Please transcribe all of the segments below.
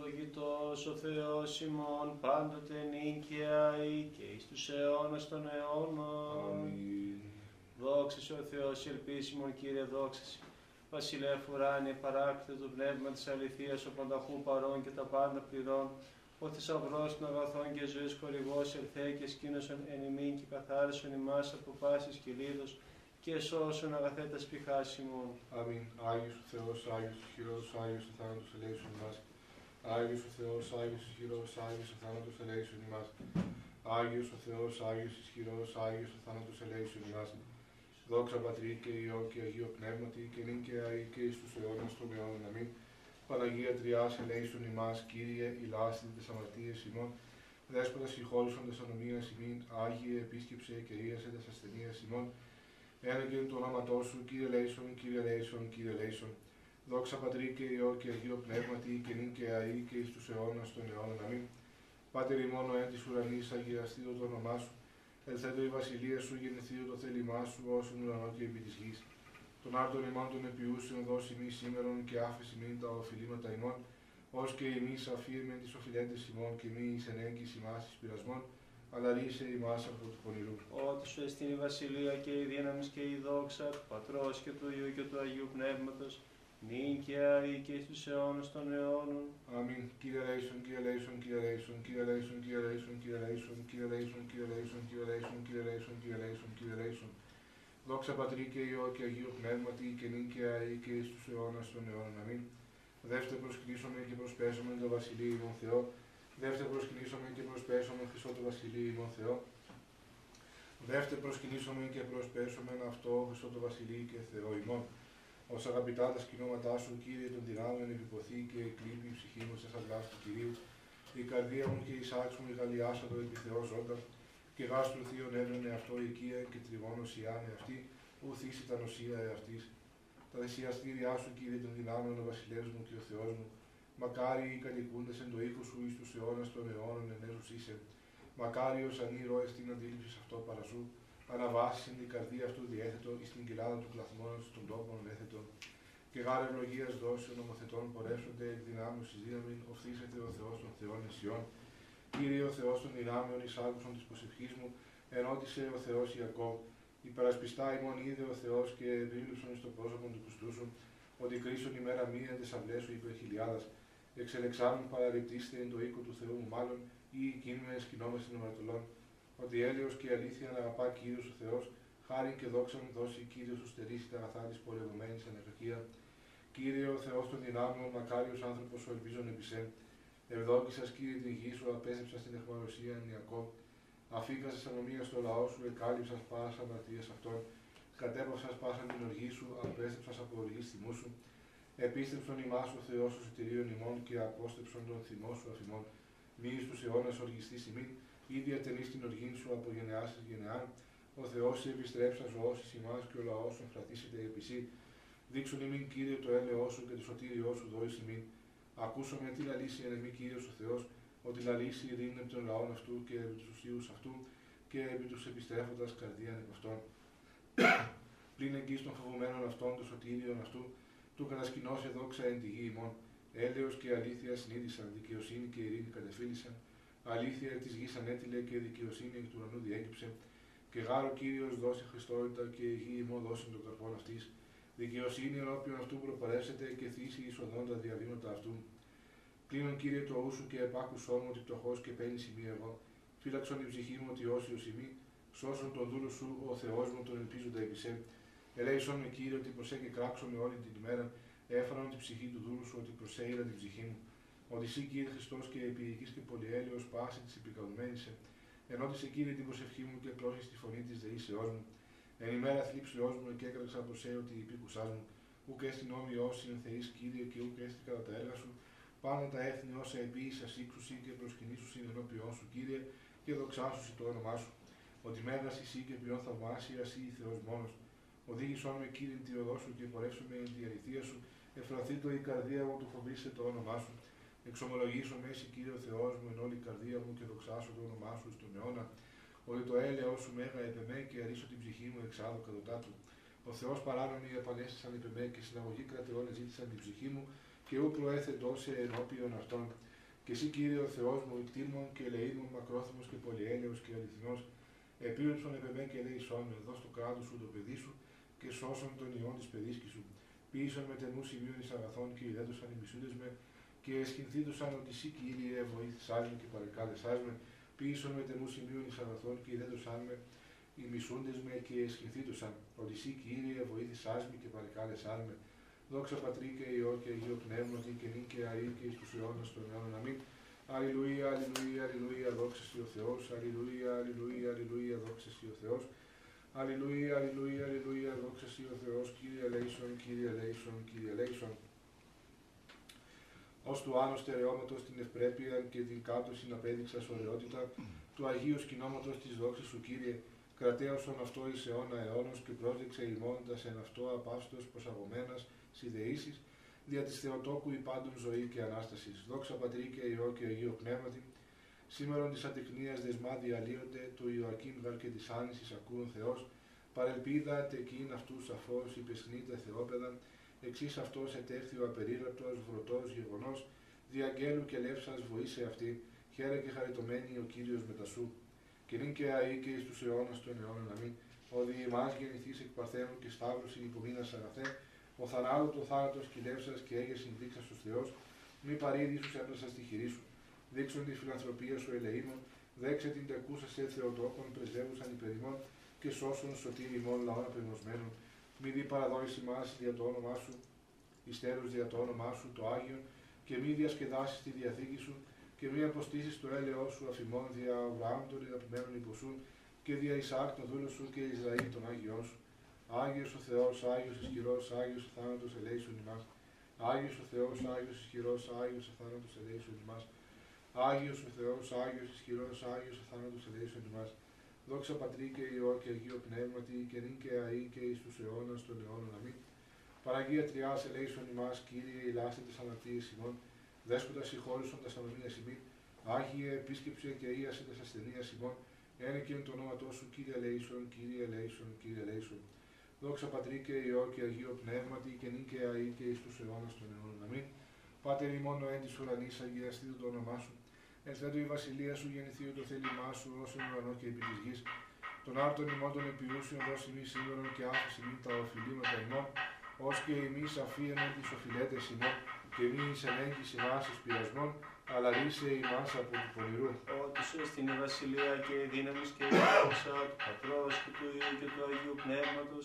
ευλογητός ο Θεός ημών πάντοτε νίκαια ή και εις τους αιώνας των αιώνων. Αμήν. Δόξα σε ο Θεός, ελπίσιμον Κύριε, δόξα σε. Βασιλεύ ουράνιε, παράκτητο του πνεύμα της αληθείας, ο πανταχού παρών και τα πάντα πληρών, ο θησαυρός των αγαθών και ζωής χορηγός, ελθέ και σκήνωσον εν ημίν και καθάρισον ημάς από πάσης κυλίδος και σώσον αγαθέτας σπιχάς ημών. Αμήν. Άγιος ο Θεός, Άγιος ο χειρός, Άγιος ο θάνατος ελέησον ημάς. Άγιος ο Θεός, Άγιος ο χειρός, Άγιος ο θάνατος ελέησον ημάς. Άγιος ο Θεός, Άγιος ισχυρός, Άγιος ο θάνατος ελέησον ημάς. Δόξα Πατρί και Υιό και Αγίο Πνεύματι και νυν και αεί και εις τους αιώνας των αιώνων. Αμήν. Παναγία Τριάς ελέησον ημάς, Κύριε, ηλάστη τις αμαρτίες ημών. Δέσποτας συγχώρησον τες ανομίας ημίν, Άγιε επίσκεψε και ίασε τες ασθενείες ημών. Έλεγε το όνοματό σου, Κύριε Λέισον, Κύριε Λέισον, Κύριε Λέισον. Δόξα Πατρί και Υιό και Αγίο Πνεύματι και νυν και αεί και εις τους αιώνας των αιώνων. Αμήν. Πάτερ ημών ο εν της ουρανής, αγιαστήτω το όνομά σου. Ελθέτω η βασιλεία σου, γεννηθείο το θέλημά σου, όσον ουρανό και επί της γης. Τον άρτον ημών των επιούσεων δώσει μη σήμερον και άφηση μην τα οφειλήματα ημών, ως και εμείς αφήρμεν τις οφειλέντες ημών και μη εις ενέγκης ημάς εις πειρασμών, αλλά ρύσαι ημάς από του πονηρού. Ότι σου εστίν η βασιλεία και η δύναμη και η δόξα του Πατρός και του Υιού και του Αγίου Πνεύματος, νυν και αεί και εις τους αιώνας των αιώνων. Αμήν. Κύριε ελέησον, Κύριε ελέησον, Κύριε ελέησον, Κύριε ελέησον, Κύριε ελέησον, Κύριε ελέησον, Κύριε ελέησον, Κύριε ελέησον, Κύριε ελέησον, Κύριε ελέησον, Κύριε ελέησον, Κύριε ελέησον. Δόξα Πατρί και Υιώ και Αγίω Πνεύματι και νυν και αεί και εις τους αιώνας των αιώνων. Αμήν. Δεύτε προσκυνήσωμεν και προσπέσωμεν τω Βασιλεί ημών Θεώ. Δεύτε προσκυνήσαμε και προσπέσαμε Χριστό το Βασιλείο ημών Θεό. Δεύτε προσκυνήσαμε και προσπέσαμε αυτό Χριστό το Βασιλείο και Θεό ημών. Ως αγαπητά τα σκηνώματά σου, Κύριε των δυνάμεων, επιποθεί και εκλείπει η ψυχή μου σε αυλάς του Κυρίου. Η καρδία μου και η σάξη μου γαλλιάσα το επί Θεός ζώντα. Και γάστρου θείον έβρενε αυτό η οικία και τριγώνος ιάνε αυτή, ου θύσει τα νοσία εαυτής. Τα θυσιαστήριά σου, Κύριε των δυνάμεων, ο Βασιλεύς μου και ο Θεός μου. Μακάρι οι κατοικούντες εν το οίκο σου εις τους αιώνας των αιώνων ενέσους είσαι. Μακάριος ανήρωες την αντίληψης αυτό παρασού. Αναβάσει την καρδία αυτού διέθετο εις την κοιλάδα του κλαθμόνος των τόπων έθετων. Και γάρε ευλογίας δόσεων νομοθετών πορεύσονται εκ δυνάμεως εις δύναμη, οφθήσεται ο Θεός των Θεών Ισιών. Κύριε ο Θεός των δυνάμεων εις άκουσον της προσευχής μου, ενώτησε ο Θεός Ιακώβ. Υπερασπιστά ημών είδε ο Θεός και επίληψον εις το πρόσωπο του κουστού σου, ότι κρίσον ημέρα μία εν αυλές σου υπερ χιλιάδας. Εξελεξάμουν παραληπτήστε εν το οίκο του Θεού μου μάλλον, ή κίνουμε σκηνόμες στην αμαρτωλών. Ότι έλεος και αλήθεια να αγαπά Κύριος ο Θεός, χάρη και δόξα μου δώσει Κύριος σου στερήσει τα αγαθά της πολεμωμένης ανεφακία. Κύριε ο Θεός των δυνάμεων, μακάριος άνθρωπος σου ελπίζον επί σε. Ευδόκησας Κύριε την γη σου, απέστρεψα στην εχμαλωσία εν Ιακώβ. Αφήκασες ανομία στο λαό σου, εκάλυψας πάσα αμαρτίας αυτών. Κατέπαυσας πάσα την οργή σου, απέστρεψας από οργή θυμού σου. Επίστρεψον ημάς ο Θεός σου σωτηρίων ημών και απόστρεψον τον θυμό σου αφημών. Μη εις τους αιώνας οργιστής ημίν, ήδη ατενείς την οργήν σου από γενεάς εις γενεάν. Ο Θεός σε επιστρέψα ζωώσεις ημάς και ο λαός σου φρατήσεται επί σύ. Δείξουν ημίν Κύριε το έλεό σου και το σωτήριό σου δόης ημίν. Ακούσαμε τι λαλήσει εν εμή Κύριος ο Θεός, ότι λαλήσει ειρήνη επί των λαών αυτού και επί τους ουσίους αυτού και επί τους επιστρέφοντας καρδίαν επ' αυτών. Πλην εγγύς των φοβουμένων αυτών, το σωτήριον αυτού, του κατασκηνώσει δόξα εν τη γη ημών. Έλεος και αλήθεια συνείδησαν, δικαιοσύνη και ειρήνη κατεφίλησαν. Αλήθεια εκ της γης ανέτειλε και δικαιοσύνη εκ του ουρανού διέκυψε. Και γάρο Κύριος δώσει Χριστότητα και η γη ημών δώσει τον καρπόν αυτής. Δικαιοσύνη ενώπιον αυτού προπορεύσεται και θύσει εις τα διαδήματα αυτού. Κλείνον Κύριε το ούσου και επάκουσό μου ότι πτωχός και παίρνει σημείο εγώ. Φύλαξον η ψυχή μου ότι όσιο σημεί. Σώσον τον δούλο σου, ο Θεός μου τον ελπίζοντα επί σε. Ελέησον με Κύριε ότι προσέ και κράξω με όλη την ημέρα. Έφερον την ψυχή του δούλου σου ότι προσέειρα την ψυχή μου. Ότι εσύ Κύριε Χριστός και επίοικη και πολυέλεος πάση της επικαλουμένησε. Ενώτησε Κύριε την προσευχή μου και πρόσχει τη φωνή της δεήσεώ μου. Εν ημέρα θλίψεώ μου και έκραξα από σε ότι υπήκουσά μου. Ούκ έστι νόμοι όσοι εν θεείς Κύριε και ούκ έστι κατά τα έργα σου. Πάνω τα έθνη όσα επίησα σύξουσι και προσκυνήσου ενώπιόν σου Κύριε και δοξάσου το όνομά σου. Ότι μέγα εσύ και ποιόν θαυμάσια εσύ Θεός μόνος. Οδήγησόν με Κύριε τη οδό σου και πορεύσουμε εν τη αληθεία σου. Εφραθεί το η καρδία μου του φοβήσε το όνομά σου. Εξομολογήσω με εσύ Κύριε ο Θεός μου εν όλη η καρδία μου και δοξάσω το όνομά σου στον αιώνα. Ότι το έλεος σου μέγα επεμέ και αρίσω την ψυχή μου εξάδω κατωτά του. Ο Θεός παράνομοι επανέστησαν επεμέ και συναγωγή κρατεών ζήτησαν την ψυχή μου και ού προέθετο σε ενώπιον αυτών. Και εσύ Κύριε ο Θεός μου, εκτίμων και ελεήμων, μακρόθυμος και πολυέλαιος και αληθινός, επίρρεψον επεμέ και λέει με, δώσ' το κράτος σου το παιδί σου και σώσον τον ιόν της παιδίσκης σου. Ποιήσον με τενού σημείων εις αγαθών και ιδέτωσαν οι μισούντες με και εσχυνθήτωσαν ότι εσύ Κύριε βοήθησάς με και παρεκάλεσάς με. Ποιήσον με τενού σημείων εις αγαθών και ιδέτωσαν με οι μισούντες με και εσχυνθήτωσαν ότι εσύ Κύριε βοήθησάς με και παρεκάλεσάς με. Δόξα Πατρί και Υιό και Αγίο Πνεύματι και νύν και αή και εις τους αιώνας των αιώνων. Αμήν. Αλληλούια, αλληλούια, αλληλούια, δόξα ο Θεός. Αλληλούια, αλληλούια, αλληλούια, δόξα ο Θεός. Αλληλούια, αλληλούια, αλληλούια, δόξα ο Θεός. Κύριε Λέισον, Κύριε Λέισον, Κύριε Λέισον. Ω του άνω στερεώματος την ευπρέπεια και την κάτω συναπέδειξα ωραιότητα του Αγίου σκηνώματος της δόξης σου, Κύριε, κρατέωσον αυτό εις αιώνα αιώνος και πρόσδεξε ημώντας εν αυτό απάστος προσαγωμένας σιδεήσεις, δια της Θεοτόκου η πάντων ζωή και Ανάστασης. Δόξα Πατρί και Υιό και Αγίο Πνεύματι, σήμερον της ατεκνίας δεσμά διαλύονται, του Ιωακήμ γαρ και της άνησης ακούων Θεός, παρελπίδα τεκείν αυτού σαφώς υπεσχνείται Θεόπεδα, εξής αυτός ετέχθη ο απερίγραπτος, βρωτός, γεγονός, διαγγέλου και λεύσας βοήσε αυτή, χαίρε και χαριτωμένη ο Κύριος μετασού. Και νυν και αή και εις τους αιώνας των αιώνων αμήν, οδη ημάς γεννηθείς εκ παρθένου και σταύρωση υπομείνας αγαθέ, ο θανάτου το θάνατος κυλεύσα και έγε δείξας στους Θεό, μη παρήδη σου έπλασα στη χειρή σου. Δείξον τη φιλανθρωπία σου ελεήμων, δέξε την τεκούσα σε Θεοτόκον, πρεσβεύουσαν υπερημών και σώσουν σωτήρι ημών λαών απεγνωσμένων. Μη δει παραδόηση μας δια το όνομά σου, υστέρους δια το όνομά σου, το Άγιο, και μη διασκεδάσεις τη διαθήκη σου, και μη αποστήσεις το έλεό σου αφημών δια Αβραάμ των αγαπημένων υποσούν, και δια Ισάκ τον δούλο σου και Ισραήλ των Άγιών σου Άγιος ο Θεός, Άγιος ισχυρός, Άγιος ο θάνατος ελέησον ημάς. Άγιος ο Θεός, Άγιος ισχυρός, Άγιος ο θάνατος ελέησον ημάς. Άγιος ο Θεός, Άγιος ισχυρός, Άγιος ο θάνατος ελέησον ημάς. Δόξα Πατρί και Υιό και Αγίο Πνεύματι και νυν και αή και εις τους αιώνας των αιώνων. Αμήν. Παναγία Τριάς ελέησον ημάς, Κύριε ηλάστε τις αμαρτίες ημών, δέσποτα συγχώρησον τα στανομία ημών, Άγιε επίσκεψε και ίασε τα ασθενεία ημών, ένεκεν το όνομα σου, Κύριε ελέησον, Κύριε ελέησον, Κύριε ελέησον. Δόξα Πατρί και Υιό και Αγίο Πνεύματι και νυν και αή και εις τους αιώνας των αιώνων. Αμήν. Πάτερ ημών ο εν της ουρανής αγιαστήτω το όνομά σου. Ενθέτω η βασιλεία σου γεννηθεί το θέλημά σου ως εν ουρανό και επί της γης. Τον άρτον ημών των επιούσιων δώσει μη σύγχρονων και άφηση μη τα οφειλήματα ημών, ως και εμείς αφίενον τις οφειλέτες ημών και μη εις ενέγγιση ημάς εις πειρασμών, αλλά ρίσε ημάς από του πονηρού. Ότι σου στην η βασιλεία και η δύναμης και η δόξα του Πατρός και του Υιού και του Αγίου Πνεύματος,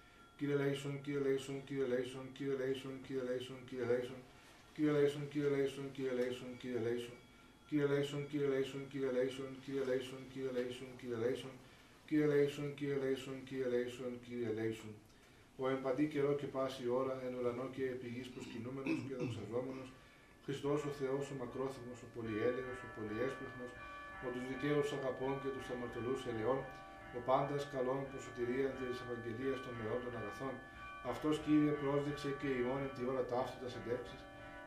Κύριε ελέησον, Κύριε ελέησον, Κύριε ελέησον, Κύριε ελέησον, Κύριε ελέησον, Κύριε ελέησον, Κύριε ελέησον, Κύριε ελέησον, Κύριε ελέησον, Κύριε ελέησον, Κύριε ελέησον, Κύριε ελέησον, Κύριε ελέησον, Κύριε ελέησον, Κύριε ελέησον, Κύριε Λέισον, Κύριε Λέισον, Κύριε ελέησον, Κύριε ελέησον, Κύριε ελέησον. Ο εν παντί καιρώ και πάση ώρα, εν ουρανώ και επί γης προσκυνούμενος και δοξαζόμενος, Χριστός ο Θεός ο μακρόθυμος, ο πολυέλεος, ο πολυεύσπλαχνος, ο τους δικαίους αγαπών και τους αμαρτωλούς ελεών, ο πάντας καλών προσωτηρία της Ευαγγελίας των μεών των αγαθών, αυτός Κύριε πρόσδεξε και ημών τη ώρα ταύτητας αντέψεις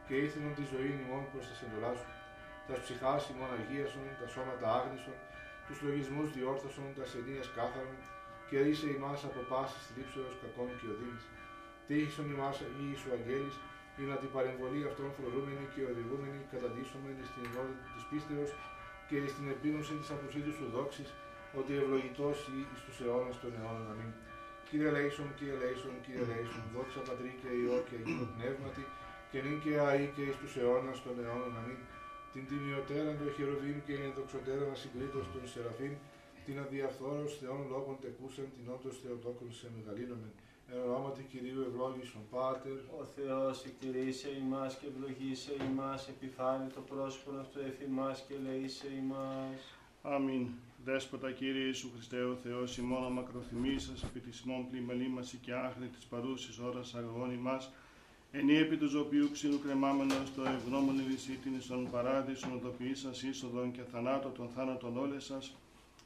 και ήθελον τη ζωή ημών προς τα σεντολά σου. Τας ψυχάς ημών αγίασον, τα σώματα άγνησον, τους λογισμούς διόρθωσον, τας σενίας κάθαρον και ρίσε ημάς από πάσης θλίψεως κακών και οδύνης. Τύχησον ημάς Αγίοι σου αγγέλης, ή να την παρεμβολή αυτών φρουρούμενη και οδηγούμενη καταντήσομενη στην ενότητα της πίστεως και στην επίγνωση της αποσύντου σου δόξης, ότι ευλογητός ή εις τους αιώνας των αιώνων. Αμήν. Κύριε Λέισον, Κύριε Λέισον, Κύριε Λέισον, δόξα Πατρί και Υιό και Αγίο Πνεύματι, και νυν και αή και εις τους αιώνας των αιώνων. Αμήν. Την τιμιωτέρα του Χεροβήμ και την ενδοξωτέρα ασυγκρίτως των Σεραφείμ, την αδιαφθόρος Θεών λόγων τεκούσαν, την όντως Θεοτόκον σε μεγαλύνομεν. Εν ονόματι Κυρίου ευλόγησον Πάτερ. Ο Θεός εκτηρήσε ημάς και ευλογήσε ημάς, επιφάνει το πρόσωπο αυτού εφημάς και λεήσε ημάς. Αμήν. Δέσποτα Κύριε Ιησού Χριστέ ο Θεός, ημών μακροθυμής σας, επιτισμών πλημελήμασι και άχνη της παρούσης ώρας αγώνη μας, ενή επί του ζωπιού ξύλου κρεμάμενος, το ευγνώμων ειδησίτην στον παράδεισο νοδοποιήσας είσοδον και θανάτω των θάνατων όλες σας,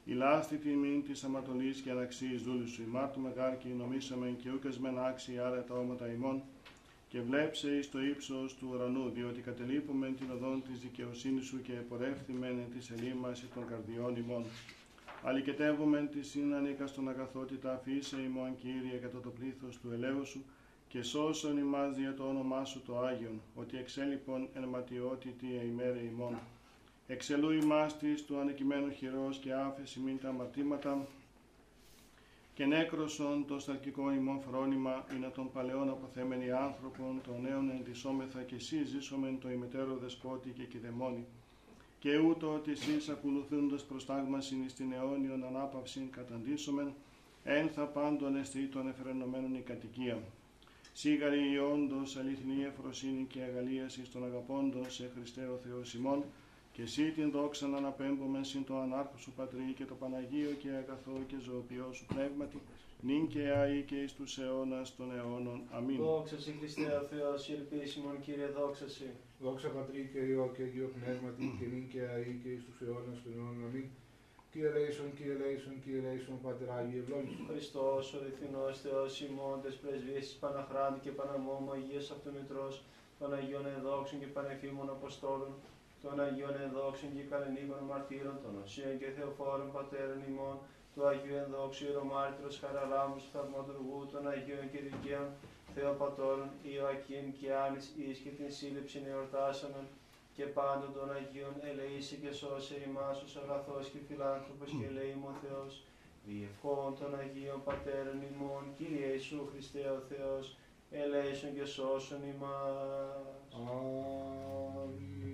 η λάστη τιμή της αματολή και αναξίης δούλης σου ημάρ του και και ούκεσμεν άρα άρετα όματα ημών, και βλέψε εις το ύψος του ουρανού, διότι κατελείπουμε την οδόν της δικαιοσύνης σου και πορεύθυμεν της ελίμαση των καρδιών ημών. Αλικετεύουμε τη σύνανικα στον αγαθότητα, αφήσε ημών Κύριε κατά το πλήθος του ελαίου σου, και σώσον ημάς δια το όνομά σου το Άγιον, ότι εξέλιπον εν ματιότητη ημέρε ημών. Εξελού ημάς της του ανεκειμένου χειρός και άφεση μην τα αμαρτήματα, και νέκροσον το σταρκικό ημών φρόνημα, είναι των παλαιών αποθέμενοι άνθρωπον, των νέων εντυσσόμεθα και εσύ ζήσομεν το ημετέρω δεσπότη και κηδεμόνι. Και ούτω ότι εσείς ακολουθούντας προστάγμασιν εις την αιώνιον ανάπαυσιν καταντήσομεν, εν θα πάντων εστί των εφρενωμένων η κατοικία. Σίγαρη η όντως αληθινή εφροσύνη και αγαλίαση των αγαπώντων σε Χριστέ ο Θεός ημών, και εσύ την δόξα να αναπέμπουμε συν το ανάρχο σου Πατρί και το Παναγίο και αγαθό και ζωοποιό σου πνεύματι, νυν και αεί και εις τους αιώνας των αιώνων. Αμήν. Δόξα σε Χριστέ ο Θεός, η ελπίσιμον Κύριε, δόξα σε. Δόξα Πατρί και Υιό και Αγίο Πνεύματι και νυν και αεί και εις τους αιώνας των αιώνων. Αμήν. Κύριε Λέησον, Κύριε Λέησον, Κύριε Λέησον, Πατερ Άγιε ευλόγησον. Χριστός, ο αληθινός Θεός ημών, τες πρεσβείες της Παναχράντου και Παναμόμου, Αγίας Αυτομητρός, των Αγίων Εδόξων και Πανεφήμων Αποστόλων, των Αγίων Ενδόξων και Κανονίκων Μαρτύρων, των Οσίων και Θεοφόρων Πατέρων ημών, του Αγίου Ενδόξου Ιερομάρτυρος Χαραλάμπους Θαυματουργού, των Αγίων και Δικαίων Θεοπατώρων Ιωακήμ και Άνης εις και την σύλληψη εορτάσανον και πάντων των Αγίων ελεήσει και σώσε ημάς ως αγαθός και φιλάνθρωπος και ελεήμων Θεός, διευχών των Αγίων Πατέρων ημών, Κύριε Ιησού Χριστέ ο Θεός, ελέησον και σώσον ημάς. Αμήν.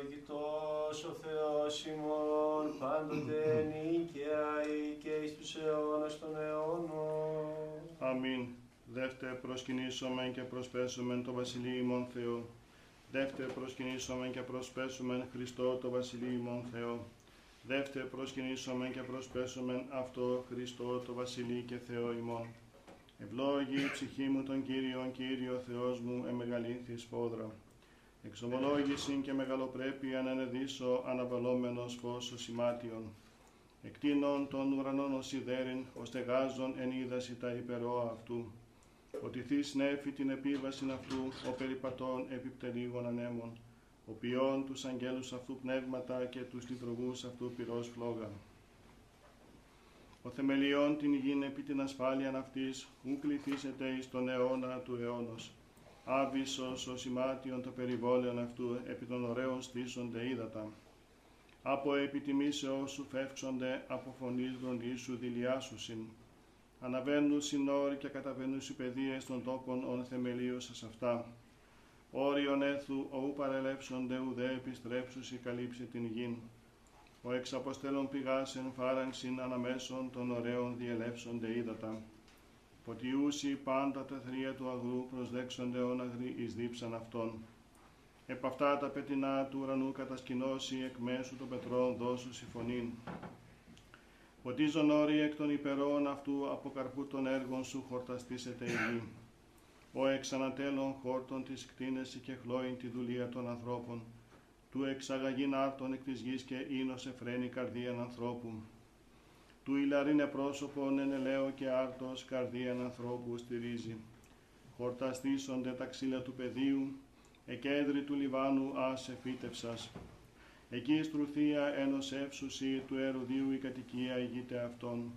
Ευλογητός ο Θεός ημών, πάντοτε νίκαια ή και εις τους αιώνας των αιώνων. Αμήν. Δεύτε προσκυνήσομεν και προσπέσομεν το Βασιλείο ημών Θεό. Δεύτε προσκυνήσομεν και προσπέσομεν Χριστό το Βασιλείο ημών Θεό. Δεύτε προσκυνήσομεν και προσπέσομεν αυτό Χριστό το Βασιλείο και Θεό ημών. Ευλόγη η ψυχή μου τον Κύριον, Κύριο Θεός μου, εμεγαλύνθης σπόδρα. Εξομολόγηση και μεγαλοπρέπεια να ενεδίσω αναβαλόμενος φως σημάτιον. Εκτείνων των ουρανών ως σιδέριν, ως τεγάζων εν είδαση τα υπερόα αυτού. Ότι θείς νέφη την επίβαση αυτού, ο περιπατών επιπτερίγων ανέμων. Ο ποιόν τους αγγέλους αυτού πνεύματα και τους λειτουργούς αυτού πυρός φλόγα. Ο θεμελιών την γην επί την ασφάλειαν αυτής, ου κληθήσετε εις τον αιώνα του αιώνος άβυσος ο σημάτιον το περιβόλαιον αυτού, επί των ωραίων στήσονται ύδατα. Από επιτιμήσεώς σου φεύξονται, από φωνής σου δηλιάσουσιν. Αναβαίνουν συνόροι και καταβαίνουν οι παιδείες των τόπων ον θεμελίους σας αυτά. Όριον έθου, ου παρελεύσονται ουδέ επιστρέψουσι καλύψει την γην. Ο εξαποστέλων πηγάς εν φάραγξιν αναμέσων των ωραίων διελεύσονται ύδατα ούσι πάντα τα θρία του αγρού προσδέξονται όναγροι εις δίψαν αυτών. Επ' αυτά τα πετεινά του ουρανού κατασκηνώσει εκ μέσου των πετρών δώσου συμφωνήν. Ποτίζον όροι εκ των υπερών αυτού από καρπού των έργων σου χορταστήσετε η γη. Ο εξανατέλων χόρτων της κτίνεση και χλώην τη δουλεία των ανθρώπων. Του εξαγαγήν άρτων εκ της γης και ίνος εφραίνει καρδίαν ανθρώπου του ηλαρίνε πρόσωπον εν ελαίο και άρτος καρδίαν ανθρώπου στηρίζει. Χορταστήσονται τα ξύλα του πεδίου, εκέντρη του Λιβάνου άσε φύτευσας. Εκεί στρουθία ένος εύσουσι του ερουδίου η κατοικία ηγείται αυτών.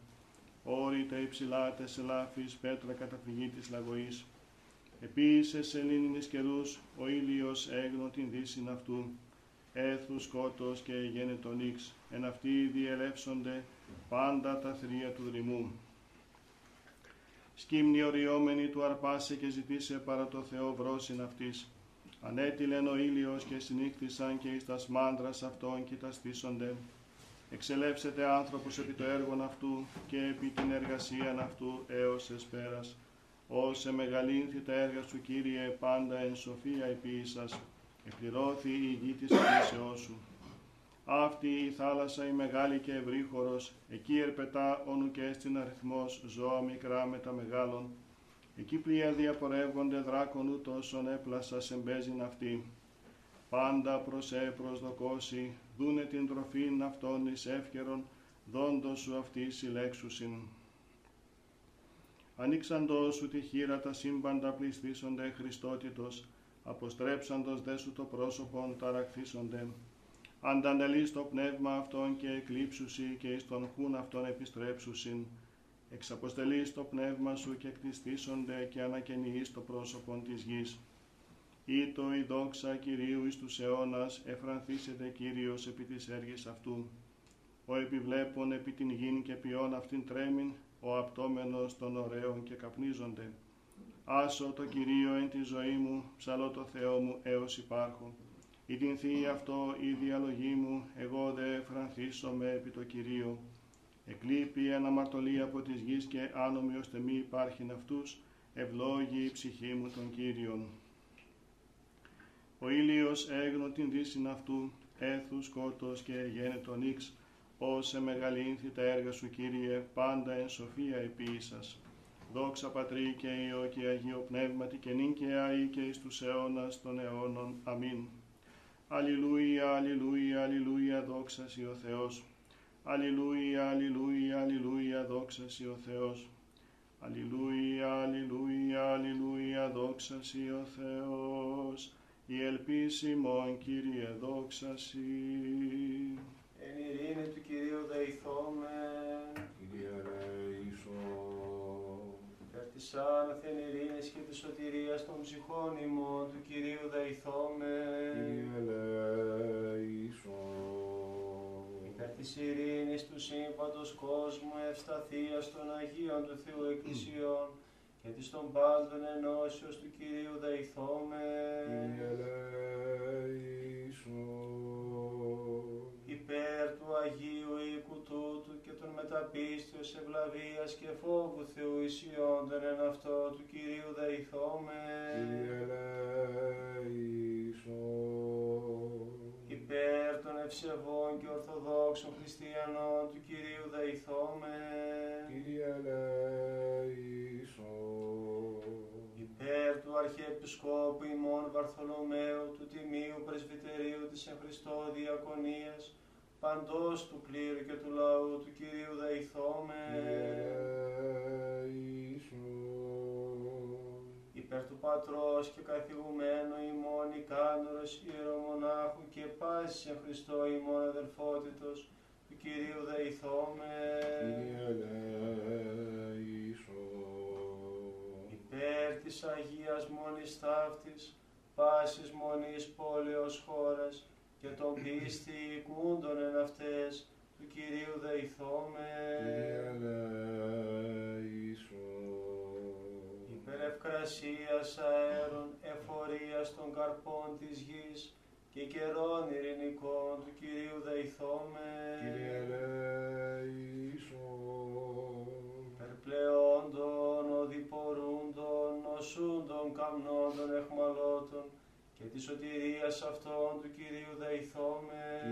Όρη τα υψηλά τεσελάφης πέτρα καταφυγή της λαγωής. Επίσης σε λίνινες καιρούς ο ήλιος έγνω την δύσιν αυτού. Έθου σκότος και γένετον ίξ, εν αυτοί διελεύσονται πάντα τα θρία του δρυμού. Σκύμνη οριόμενη του αρπάσε και ζητήσε παρά το Θεό βρόσιν αυτής. Ανέτειλεν ο ήλιος και συνήχθησαν και εις τας μάντρας αυτών κοιταστήσονται. Εξελεύσετε άνθρωπος επί το έργον αυτού και επί την εργασίαν αυτού έως εσπέρας. Όσε μεγαλύνθη τα έργα σου Κύριε πάντα εν σοφία επί σας. Επληρώθη η γη της σου. Αυτή η θάλασσα η μεγάλη και ευρύχωρος, εκεί ερπετά όνου και στην αριθμός ζώα μικρά με τα μεγάλων. Εκεί πλοία διαπορεύονται δράκων ούτωσον έπλασα σεμπέζιν αυτή. Πάντα προς ε προσδοκώσει, δούνε την τροφήν αυτών εις εύκαιρον, δόντος σου αυτή συλλέξουσιν. Ανοίξαντος σου τη χείρα τα σύμπαντα πληστήσονται Χριστότητος, αποστρέψαντος δε σου το πρόσωπον ταραχθήσονται. Αντανελείς το πνεύμα αυτόν και εκλείψουσι και εις τον χούν αυτόν επιστρέψουσιν. Εξαποστελείς το πνεύμα σου και κτιστήσονται και ανακαινιείς το πρόσωπον της γης. Ήτο η δόξα Κυρίου εις τους αιώνας, εφρανθήσεται Κύριος επί της έργης αυτού. Ο επιβλέπων επί την γην και ποιόν αυτήν τρέμην, ο απτόμενος των ωραίων και καπνίζονται. Άσο το Κυρίο εν τη ζωή μου, ψαλώ το Θεό μου έως υπάρχω. Η την θεία αυτό η διαλογή μου, εγώ δε εφρανθήσομαι επί το Κυρίο. Εκλείπει η αναμαρτωλή από της γης και άνομοι ώστε μη υπάρχειν αυτούς, ευλόγη η ψυχή μου των Κύριων. Ο ήλιος έγνω την δύσιν αυτού, έθους σκότος και γένετον ύξ, όσε μεγαλύνθη τα έργα σου Κύριε, πάντα εν σοφία επίησας. Δόξα Πατρί και Υιό και Αγίο Πνεύματι και νυν και αεί και εις τους αιώνας των αιώνων. Αμήν. Αλληλούια, αλληλούια, αλληλούια, δόξα Σοι ο Θεός. Αλληλούια, αλληλούια, αλληλούια, δόξα Σοι ο Θεός. Αλληλούια, αλληλούια, αλληλούια, δόξα Σοι ο Θεός. Η ελπίσιμον Κύριε δόξα Σοι. Εν ειρήνη του Κυρίου δεηθόμεν, Κύριε ελέησον. υπέρ της άνωθεν ειρήνης και της σωτηρίας των ψυχών ημών του Κυρίου δεηθόμεν, Κύριε ελέησον. υπέρ της ειρήνης του σύμπαντος κόσμου ευσταθίας των Αγίων του Θεού Εκκλησιών και της των πάντων ενώσεως του Κυρίου δεηθόμεν, Κύριε ελέησον. Υπέρ του Αγίου οίκου τούτου και των μεταπίστεως ευλαβίας και φόβου Θεού ισιόντων εν αυτό του Κυρίου δεηθόμεν, Κύριε ελέησον. υπέρ των ευσεβών και ορθοδόξων χριστιανών του Κυρίου δεηθόμεν, Κύριε ελέησον. υπέρ του Αρχιεπισκόπου ημών Βαρθολομαίου του Τιμίου Πρεσβυτερίου της εν Χριστώ Διακονίας, παντός του κλήρου και του λαού του Κυρίου δεηθόμεν, υπέρ του Πατρός και καθηγουμένου ημών ικάνωρος ιερομονάχου και πάσης εν Χριστώ ημών αδελφότητος του Κυρίου δεηθόμεν, υπέρ της Αγίας Μονής Ταύτης, πάσης μονής πόλεως χώρας και των πίστη οικούντων εν αυτές του Κυρίου δεηθόμεν, υπέρ ευκρασίας αέρων, εφορίας των καρπών της γης και καιρών ειρηνικών του Κυρίου δεηθόμεν, και της σωτηρίας αυτών του Κυρίου δεηθόμεν.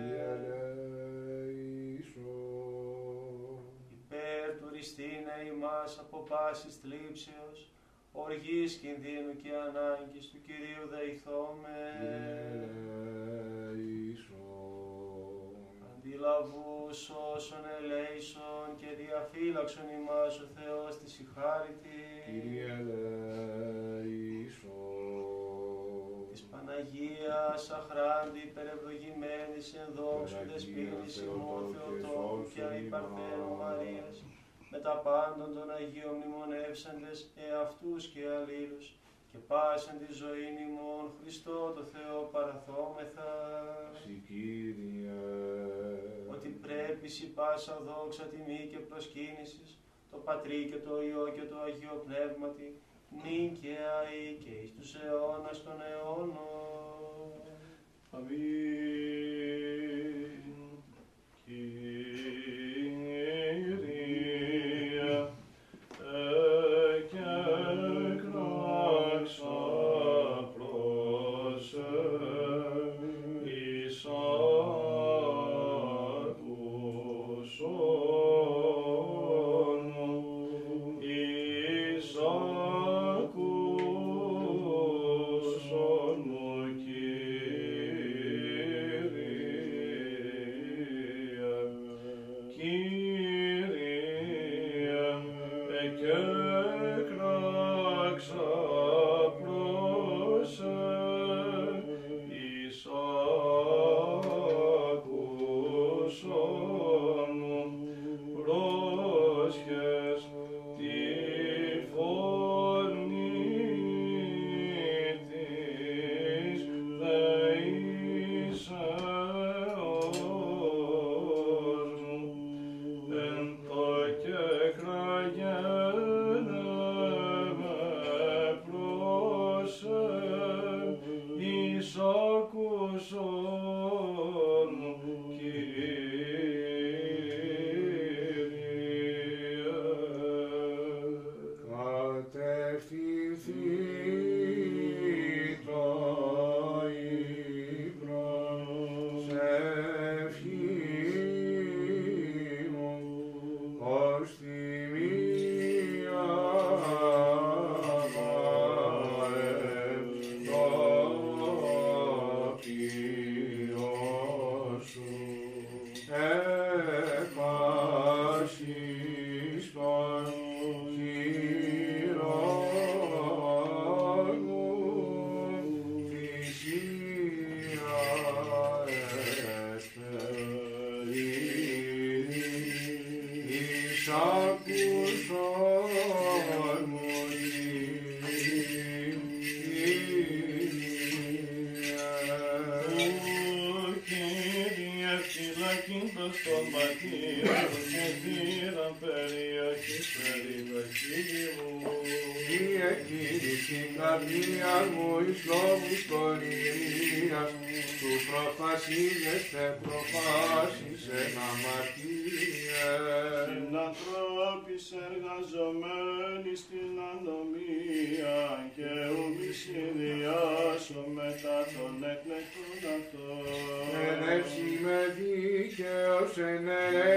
Υπέρ του ριστήνε ημάς από πάσης θλίψεως, οργής κινδύνου και ανάγκης του Κυρίου δεηθόμεν. Αντιλαβούς όσων ελέησον και διαφύλαξον ημάς ο Θεός της ηχάρητη. της Παναγίας αχράντη υπερευλογημένης εν δόξου δεσπίνης ημών Θεοτόκου και αϊπαρθένου Μαρίας, με τα πάντων των Αγίων μνημονεύσαντες εαυτούς και αλλήλους, και πάσαν τη ζωή ημών. Χριστό το Θεό παραθόμεθα, ότι πρέπει σι πάσα δόξα τιμή και προσκύνησης, το Πατρί και το Υιό και το Αγίο Πνεύματι, νυν και αεί και εις τους αιώνας των αιώνων. Αμήν.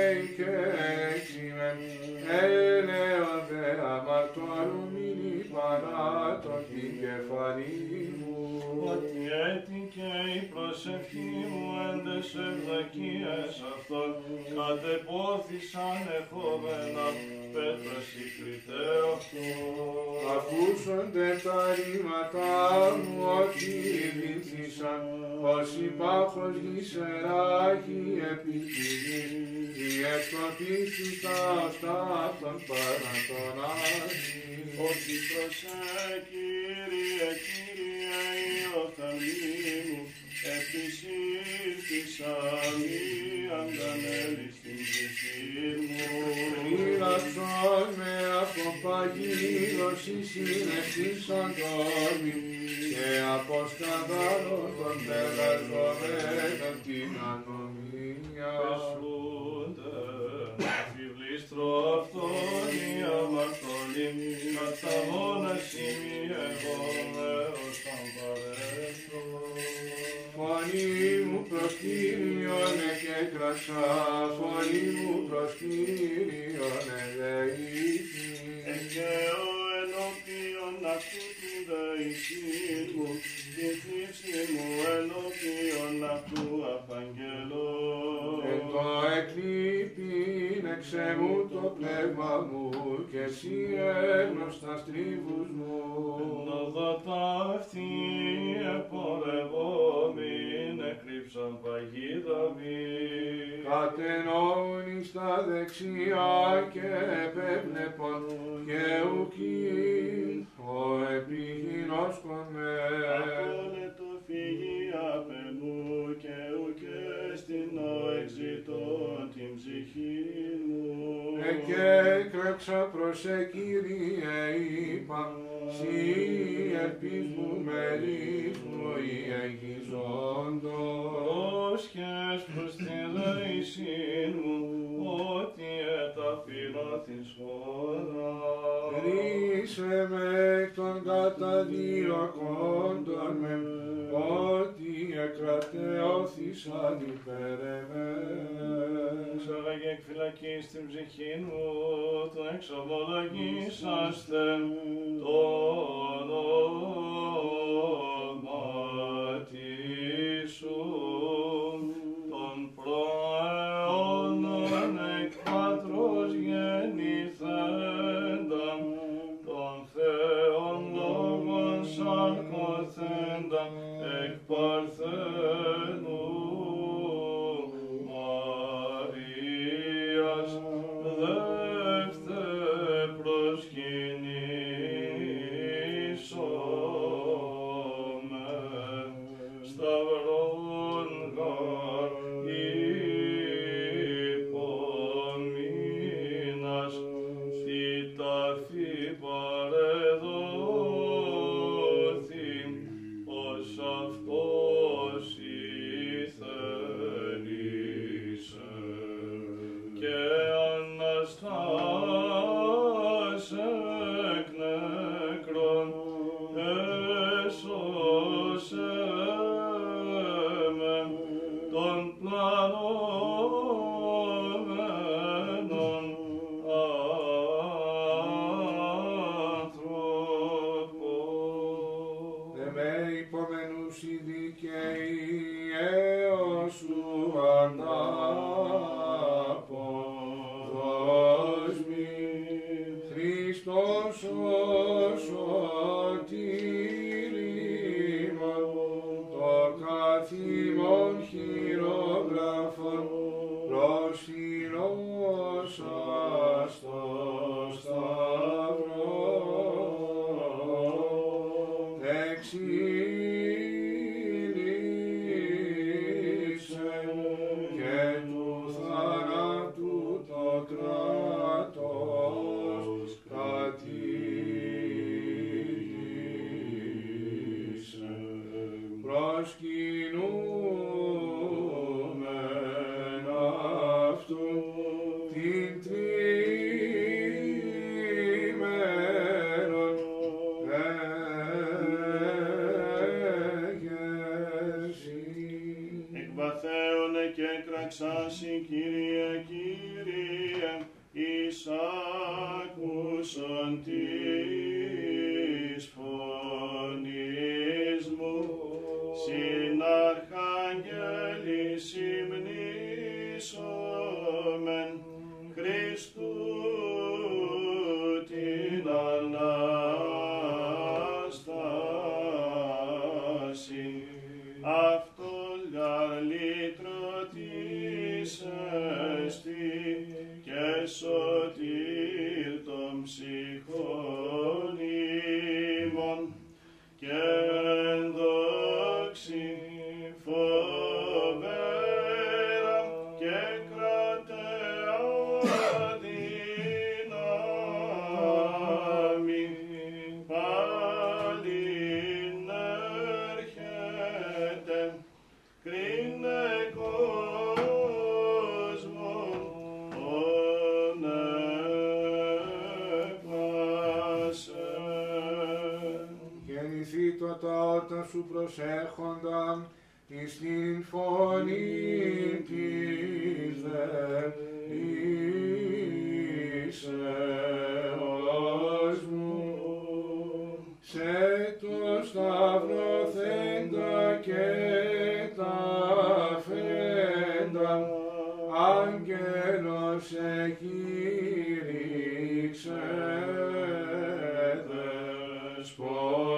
Ενέει και έξι με έλεον δε αμαρτώρου μείνει παρά το την κεφαλή μου. Ότι έτυχε η προσευχή μου έντες ευδοκίες αυτών κατεπόθησαν εφόμενα πέτρας η Ακούσονται τα ρήματά μου ότι βήθησαν ως υπάρχος γησεράχη επί τη γης διεκπλωτήσεις τα οστά των παρατών Ότι προσέ Κύριε, Κύριε, η οφθαλμή μου επισήλθησαν οι αντανέλη στην ψυχή μου. Μοίραξον με από παγίδωση συνεχίσαν τόρμη και από σκανδάλο των περγαζομένων την ανομία. Πεσούνται, φιλίστρο αυτόν η αμαρτωλή, κατά μόνα σημεία εγώ έως τον παρέσω. Φωνή μου προς Κύριον εκέκρασα, φωνή μου προς Κύριον ελεήθη. Εγγέω ενώπιον αυτού του δεησίν μου, τη θύψη μου ενώπιον αυτού απαγγελώ. Εν το εκλείπειν εξ εμού το πνεύμα μου και εσύ έγνωστα στρίβους μου. Νοδότα αυτή επορευόμην εκρύψαν παγίδα μη. Κατενών εις τα δεξιά και επέβλεπον και ουκίν ο επιγεινώσκον με. Απόλε το φυγή απενού και ουκές στην ο εξητών την ψυχή μου. Εκέκραξα προς Κύριε είπα, σύ ελπίς μου μερίς μου η εγγυζόντος. Πρόσχες προς τη δέησή μου, ότι εταφυρώθης χώρα. Ρίσε με εκ των καταδίωκόντων με, ότι εκρατεώθησαν υπέρ εμές. Εξαγαγε εκ φυλακής την ψυχή μου, το εξομολογήσαστε το ονόματι σωτήρι μου το ενηζήτωτα σου προσέχονταν εις την φωνή της δεήσεως μου. Σε το σταυρό θέντα και τα φέντα, άγγελος εκείριξε δεσπότη.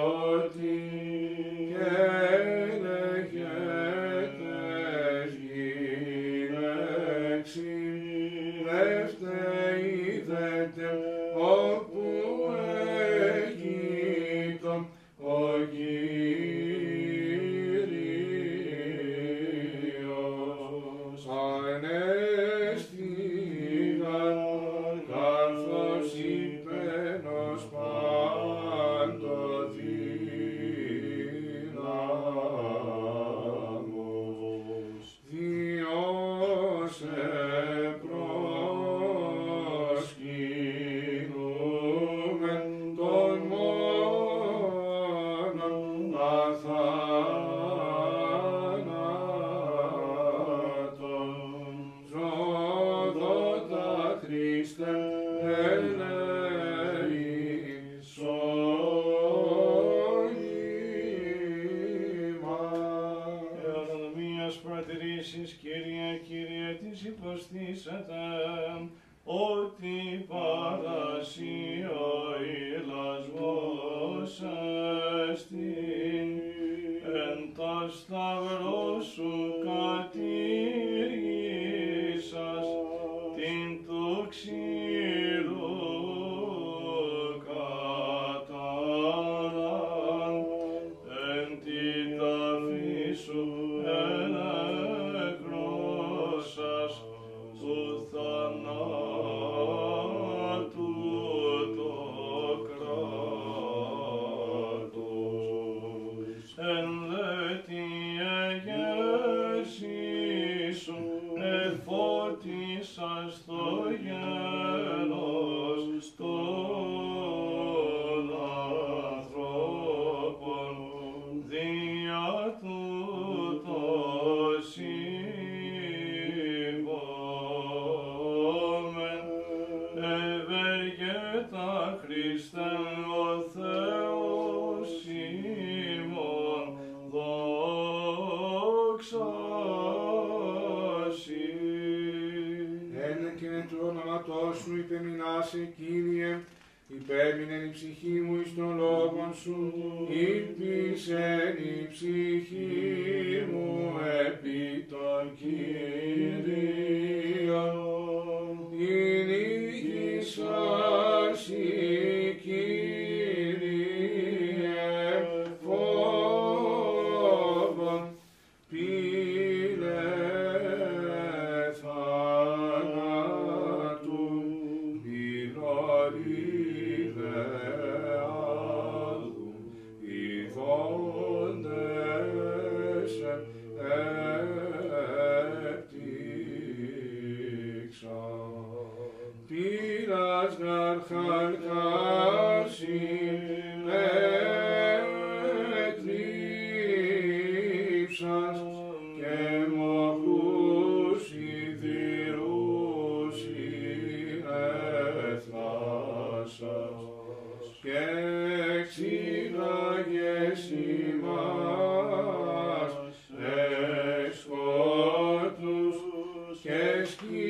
Και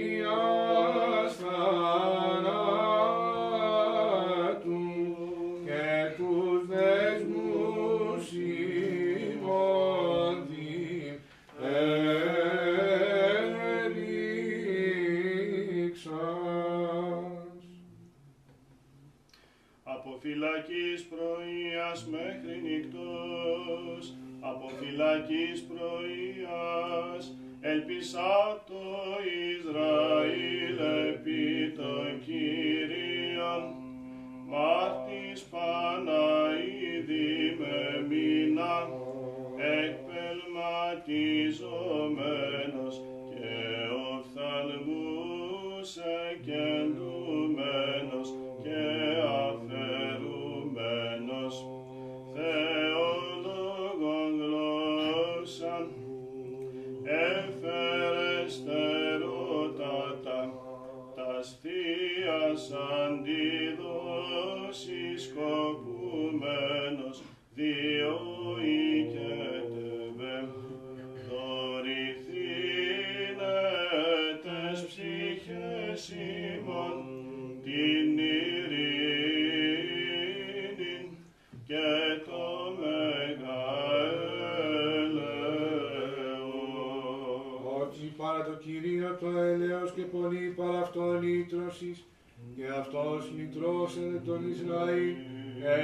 αυτός λυτρώσεται τον Ισραήλ,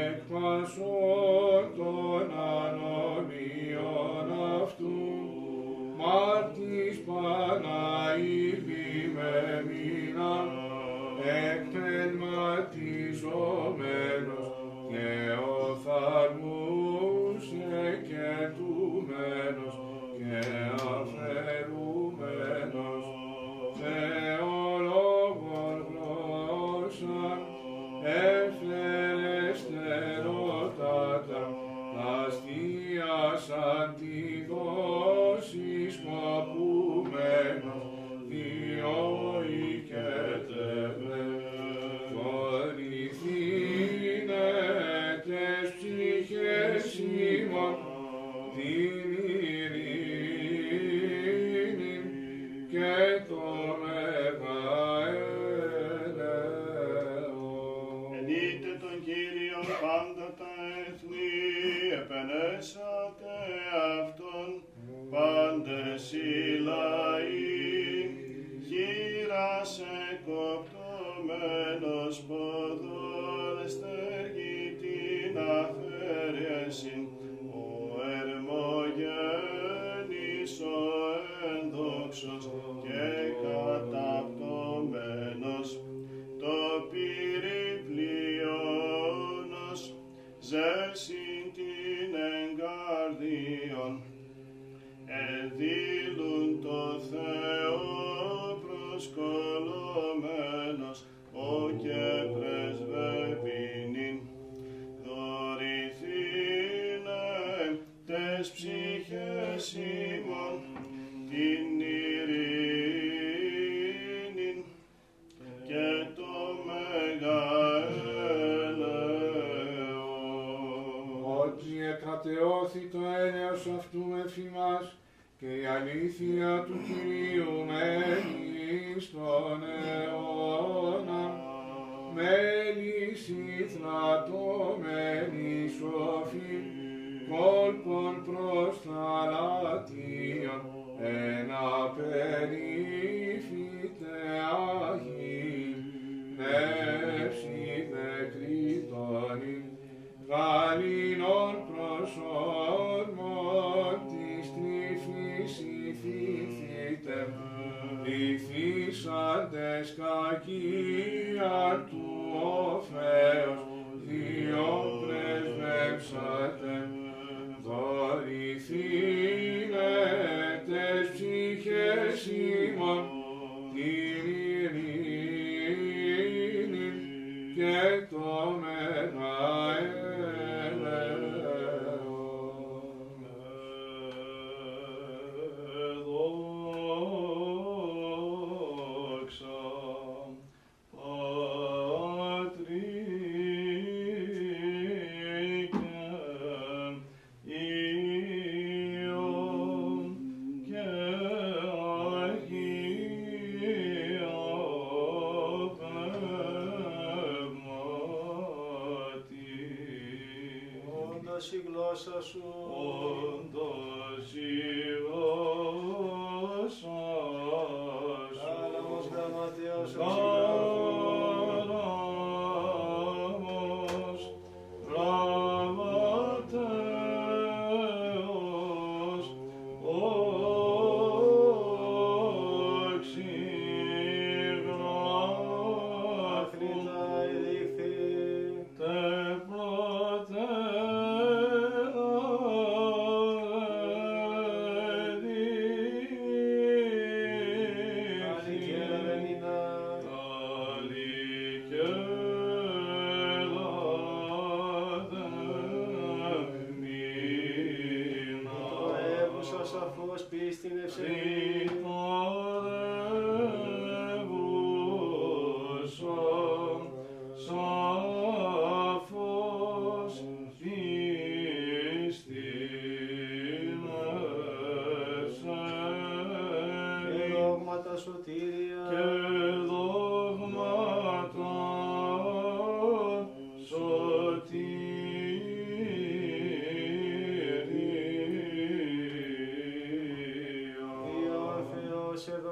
εκπασών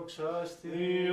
Θεός εδοξάστη,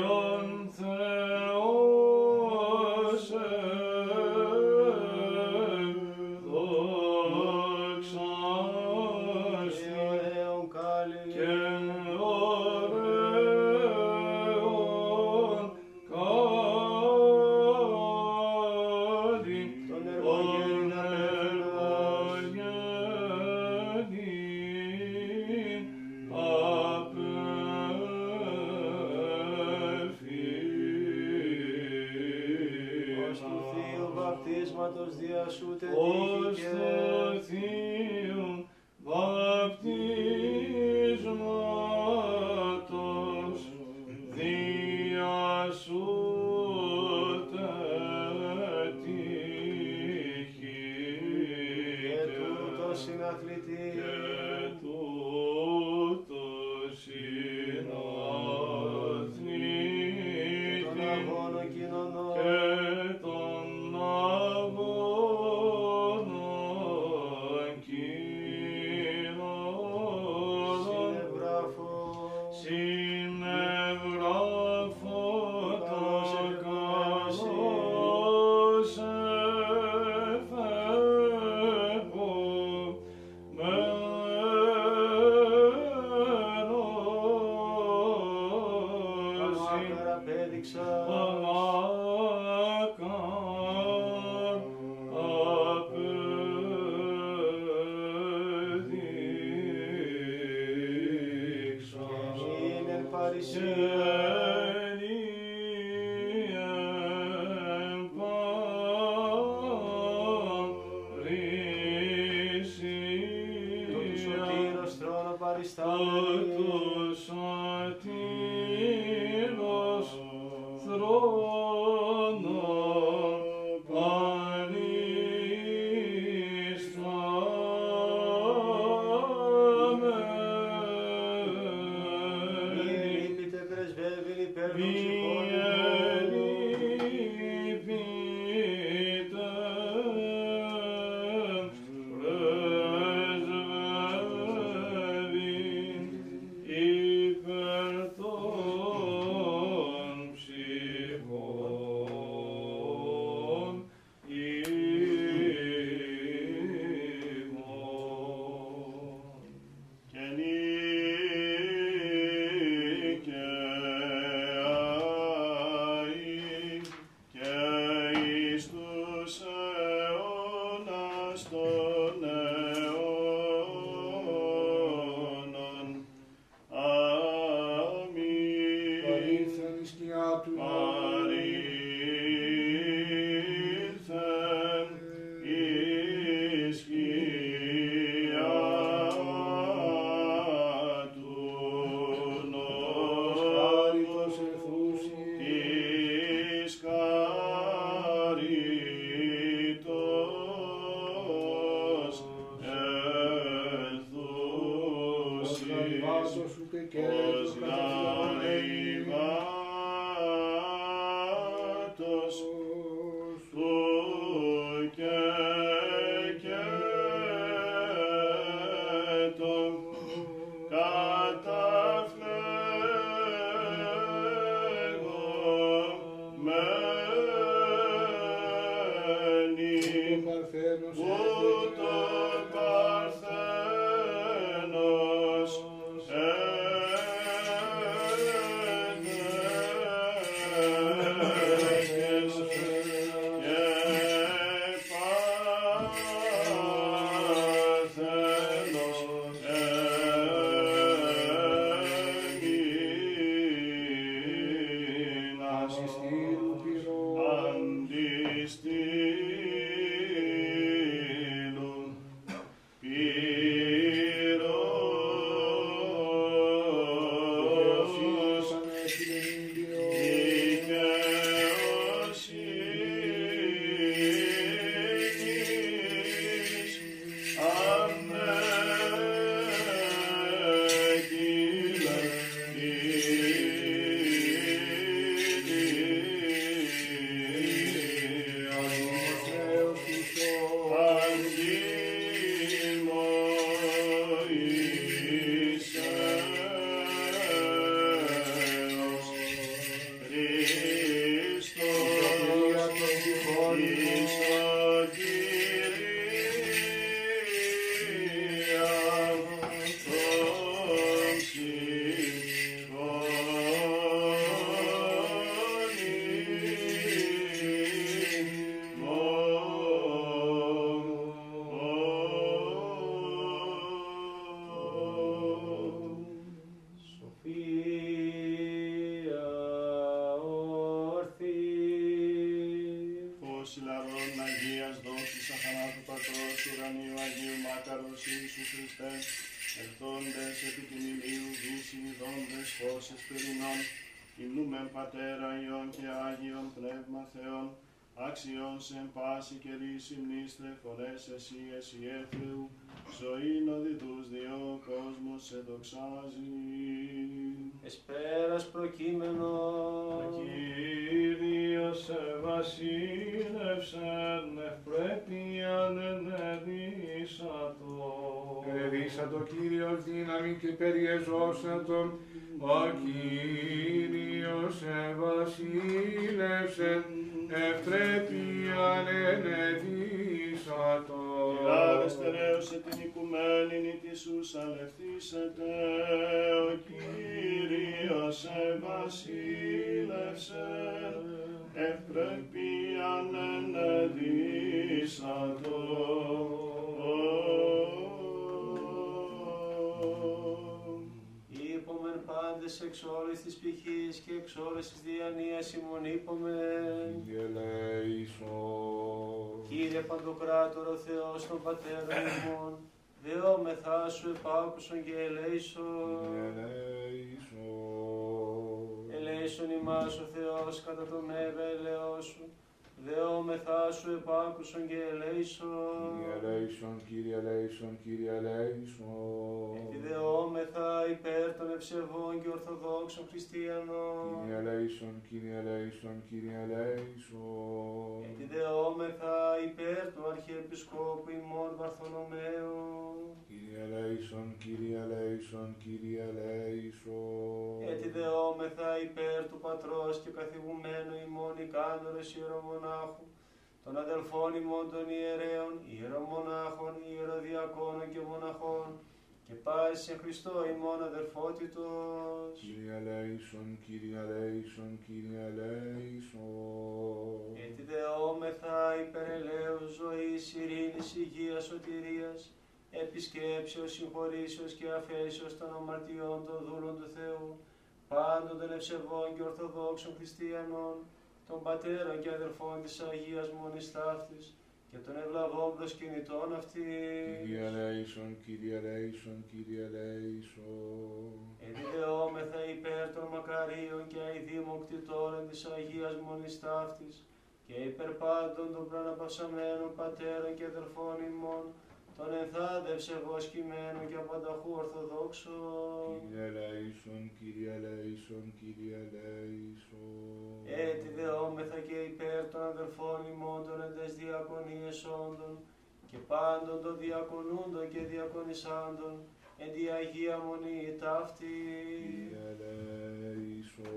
εν δόντες φως εσπερινών, υμνούμεν Πατέρα Υιόν και Άγιον Πνεύμα Θεόν, άξιον σε πάση καιρή συμνήστρε φωνές εσύ εσύ Θεού, ζωήν οδητούς δύο κόσμους σε δοξάζει. Εσπέρας προκείμενος. Κύριος βασίλευσεν ευπρέπειαν ενεδίσατο. Ερεβίσατο Κύριος δύναμη και περιεζώσατον, ο Κύριος ευασίλευσεν, ευπρέπειαν ενεδίσατο. Λάβε στερέωσε την οικουμένην της ους αλευθύσετε, ο Κύριος ευασίλευσεν, ευπρέπειαν ενεδίσατο. Πάντες εξ όλης της πηχής και εξ όλης της διανοίας ημών είπομεν. Γελέησον. Κύριε Παντοκράτορο Θεός των Πατέρων ημών, δεόμεθά σου επάκουσον και ελέησον. Γελέησον. Ελέησον ημάς ο Θεός κατά το μέγα ελαιό σου, δεόμεθά σου επάκουσον και ελέησον. Γελέησον, Κύριε ελέησον, Κύριε ελέησον. Επιδεόμεθα υπέρ των ευσεβών και ορθοδόξων χριστιανών. Κύριε ελέησον, Κύριε ελέησον, Κύριε ελέησον. Επιδεόμεθα υπέρ του Αρχιεπισκόπου ημών Βαρθολομαίου. Κύριε ελέησον, Κύριε ελέησον, Κύριε ελέησον. Ετιδεόμεθα υπέρ του πατρός και καθηγουμένου ημών ικάνωρος ιερομονάχου, των αδελφών ημών των ιερέων, ιερομονάχων, ιεροδιακόνων και μοναχών, και πάση σε Χριστό ημών αδερφότητος. Κύριε ελέησον, Κύριε ελέησον, Κύριε ελέησον. Γιατί δεόμεθα υπερελαίους ζωής, ειρήνης, υγείας, σωτηρίας, επισκέψεως, συγχωρήσεως και αφέσεως των αμαρτιών των δούλων του Θεού, πάντων των ευσεβών και ορθοδόξων χριστιανών, των πατέρων και αδερφών της Αγίας Μονής Ταύτης και των ευλαβών προσκυνητών αυτής. Κύριε ελέησον, Κύριε ελέησον, Κύριε ελέησον. Εδιδεόμεθα υπέρ των μακαρίων και αηδήμων κτητόρων της Αγίας Μονής Ταύτης και υπέρ πάντων των προαναπαυσαμένων πατέρων και αδερφών ημών, των ενθάδευσε βοσκημένων και απανταχού ορθοδόξων. Κύριε ελέησον, Κύριε ελέησον, Κύριε ελέησον. Έτσι δεόμεθα και υπέρ των αδερφών ημών των εντες διακονίες όντων και πάντων των διακονούντων και διακονισάντων εν τη Αγία Μονή ταύτη. Κύριε ελέησον.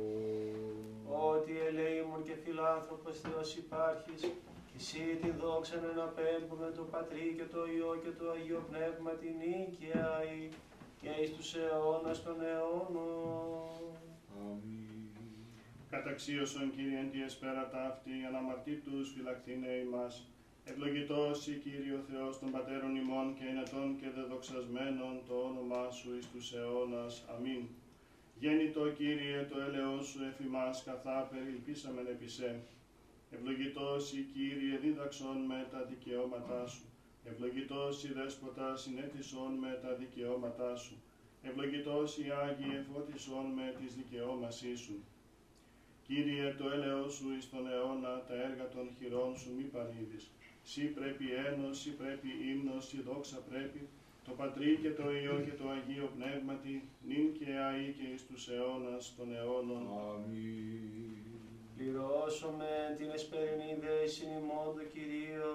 Ότι ελεήμων και φιλάνθρωπος Θεός υπάρχεις, και εσύ τη δόξα να αναπέμπουμε το Πατρί και το Υιό και το Αγίο Πνεύμα την νίκαια και εις τους αιώνας των αιώνων. Αμήν. Καταξίωσον Κύριε εν τη εσπέρα ταύτη, αναμαρτήτους φυλακτήνε ημάς. Ευλογητός η Κύριε ο Θεός των Πατέρων ημών και ενετών και δεδοξασμένων το όνομά Σου εις τους αιώνας. Αμήν. Γέννητο Κύριε το έλεος Σου εφ' ημάς, καθά περιλπίσαμεν επί σε. Ευλογητός η Κύριε δίδαξον με τα δικαιώματά Σου. Ευλογητός η Δέσποτα συνέτησον με τα δικαιώματά Σου. Ευλογητός η Άγιε φώτισον με τις δικαιώμασή Σου. Κύριε, το έλεος σου εις τον αιώνα, τα έργα των χειρών σου μη παρήδεις. Σύ πρέπει ένος, σύ πρέπει ύμνος, σύ δόξα πρέπει, το Πατρί και το Υιό και το Αγίο Πνεύματι, νυν και αεί και εις τους αιώνας των αιώνων. Αμήν. Πληρώσουμε την εσπερινή δέση ημών το Κυρίο.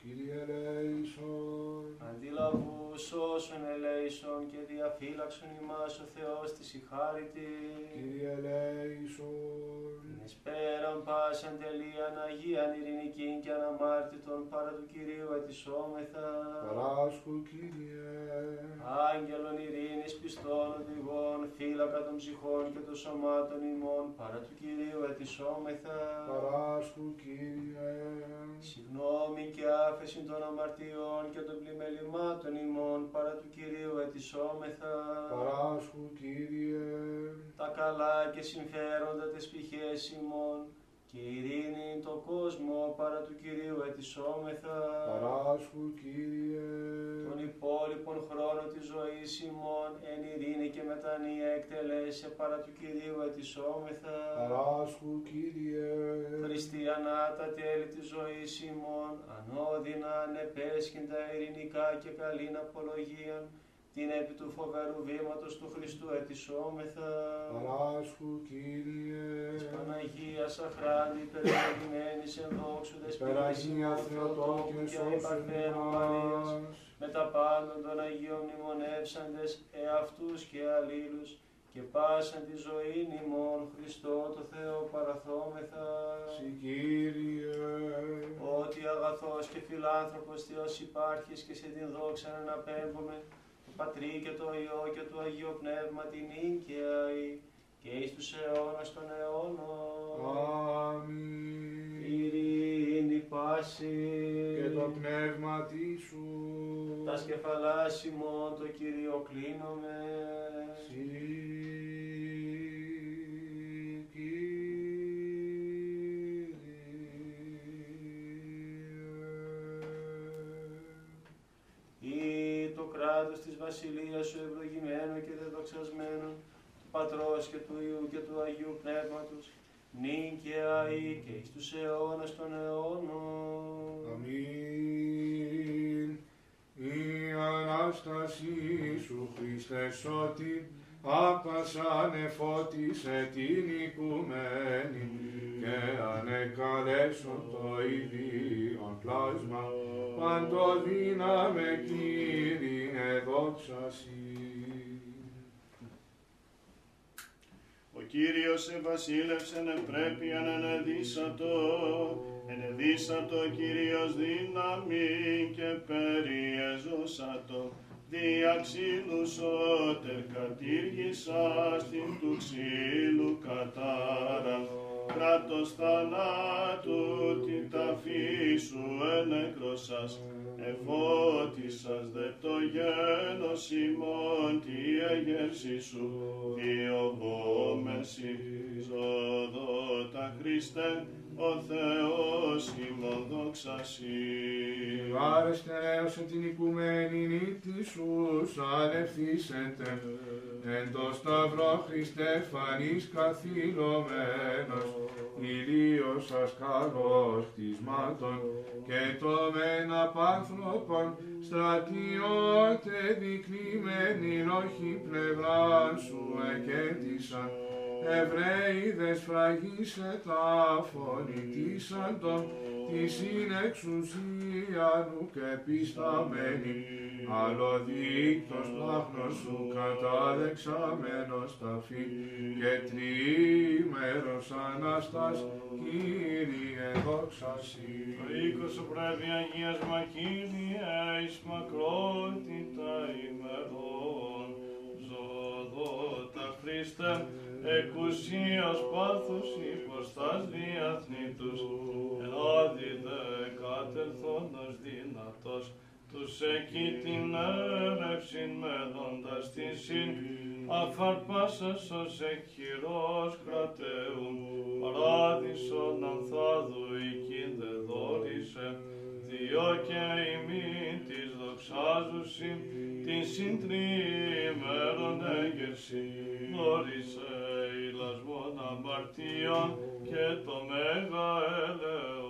Κύριε ελέησον. Αντιλαβούς όσων ελέησον και διαφύλαξον ημάς ο Θεός της η χάριτη. Κύριε ελέησον. Την εσπέραν πάσαν τελείαν Αγίαν ειρηνικήν και αναμάρτητον παρά του Κυρίου ετισόμεθα. Παράσχου Κύριε. Άγγελον ειρήνης πιστών οδηγών, φύλακα των ψυχών και των σωμάτων ημών, παρά του Κυρίου ετισόμεθα. Παράσχου Κύριε. Συγνώμη και άφεση των αμαρτιών και των πλημελημάτων ημών, παρά του Κυρίου ετισόμεθα. Παράσχου Κύριε. Τα καλά και συμφέροντα τις πηχές ημών, και ειρήνη το κόσμο, παρά του Κυρίου ετισόμεθα. Παράσχου Κύριε. Τον υπόλοιπον χρόνο της ζωής ημών, εν ειρήνη και μετανία εκτελέσε παρά του Κυρίου ετισόμεθα. Παράσχου Κύριε. Χριστιανά τα τέλη της ζωής ημών, ανώδυνα, ανεπέσχυντα, ειρηνικά και καλήν απολογίαν, την επί του φοβερού βήματος του Χριστού ετισόμεθα. Παράσχου Κύριε. Της Παναγίας αχράντη, περιπολιμένης εν δόξου Περαγία Θεοτόκη και σώσον υπαρθένου Μαρίας, ημάς. με τα πάντων των Αγίων μνημονεύσαντες εαυτούς και αλλήλους, και πάσαν τη ζωή ημών Χριστό το Θεό παραθόμεθα. Συ Κύριε. Ότι αγαθός και φιλάνθρωπος Θεός υπάρχεις και σε την δόξα να αναπέμπουμε, το Πατρί και το Υιό και το Αγίο Πνεύμα την νίκαια και εις τους αιώνας των αιώνων. Αμήν. Ειρήνη πάση Και το πνεύμα σου. τα σκεφαλάς ημών το Κύριο κλείνομαι. Συ Ή το κράτος της βασιλείας σου ευλογημένο και δεδοξασμένο, του Πατρός και του Υιού και του Αγίου Πνεύματος, νυν και αεί και εις τους αιώνας των αιώνων. Αμήν. Η Ανάστασή σου, Χριστέ σώτη, άπασαν εφώτισε την οικουμένη και ανεκαλέσον το ίδιον πλάσμα, παντοδύναμε Κύριε δόξα Συ. Ο Κύριος ευασίλευσεν πρέπει ανενεδίσατο, ενεδίσατο Κύριος δύναμη και περιεζώσατο. Δια ξύλου σώτερ κατήργησας την του ξύλου κατάρα, κράτος θανάτου την ταφή σου ενεκρόσας, εφώτισας δε το γένος ημών τη εγέρση σου, διωγόμεση ζωδότα Χριστέ, ο Θεός ημών δόξα Συ. Άρεστε έως την οικουμένη νύχτη σου σαλευθήσετε, εν το σταυρό Χριστέ φανείς καθυλωμένος, ηλίος ασκαλός κτισμάτων και το μεν απάνθρωπον στρατιώτε δικλειμένοι όχι πλευρά σου εκέντησαν. Εβραίοι δε σφραγίσε τα φωνητήσαντον τη συνεξουσία νου και πισταμένη, άλλο δίκτος πλάχνος σου κατάδεξαμένος ταφή και τριήμερος Αναστάς Κύριε δόξα Συ. Το οίκος σου πρέπει αγίασμα Κύριε εις μακρότητα ημερών. Ζωδότα Χριστέ, εκουσίας πάθους υποστάς διαθνήτους, ελάδι δε κατελθόντος δυνατός, τους εκεί την έρευσιν μέδοντας τη συν, αφαρπάσας ως εκχειρός κρατεούν, παράδεισον ανθάδου εκεί δε δόρισε, διό και ημίν της δοξάζουσιν, την συντριήμερον έγερση, δόρισε ηλασμόν αμαρτίων και το μέγα έλεος.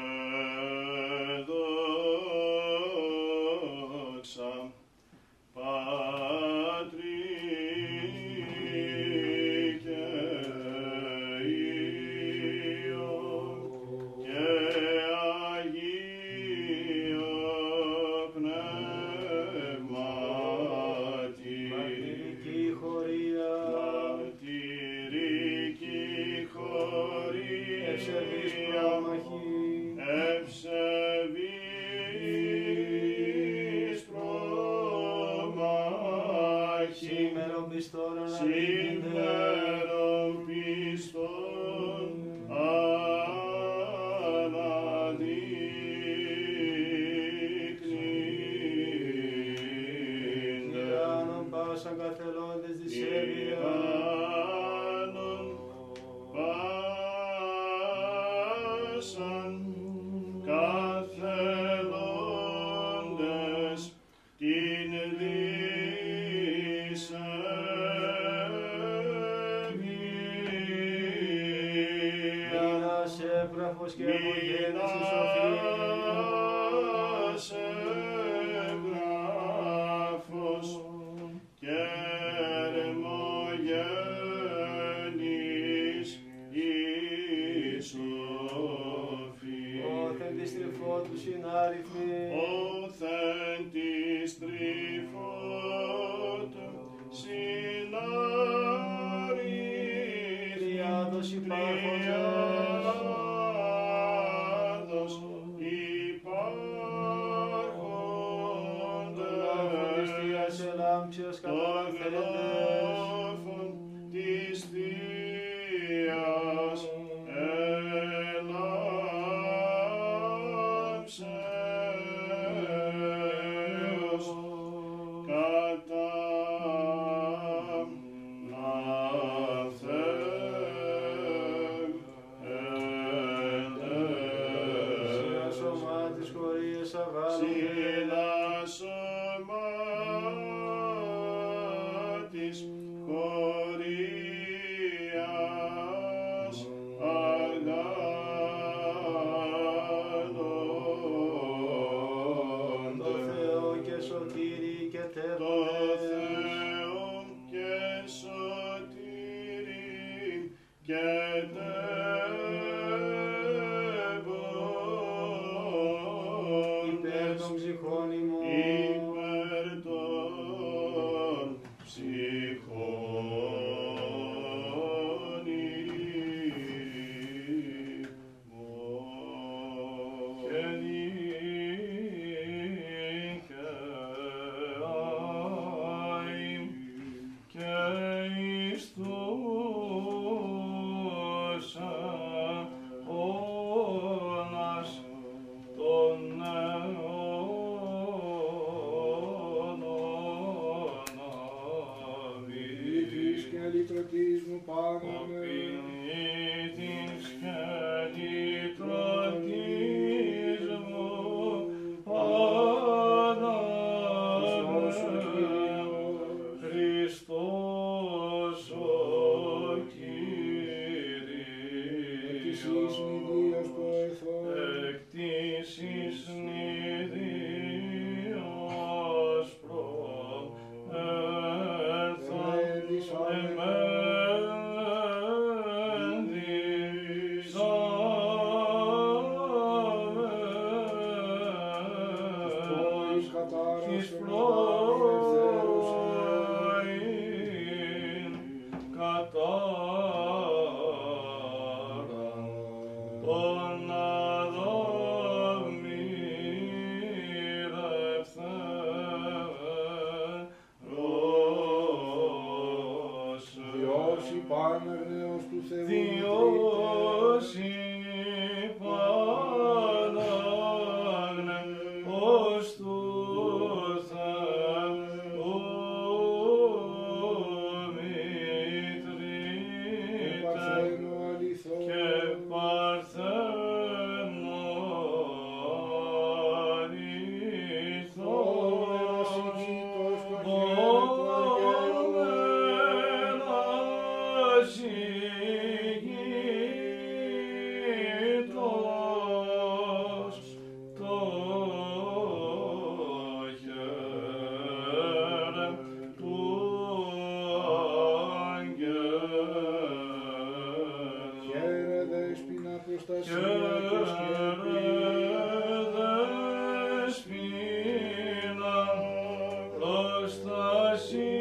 και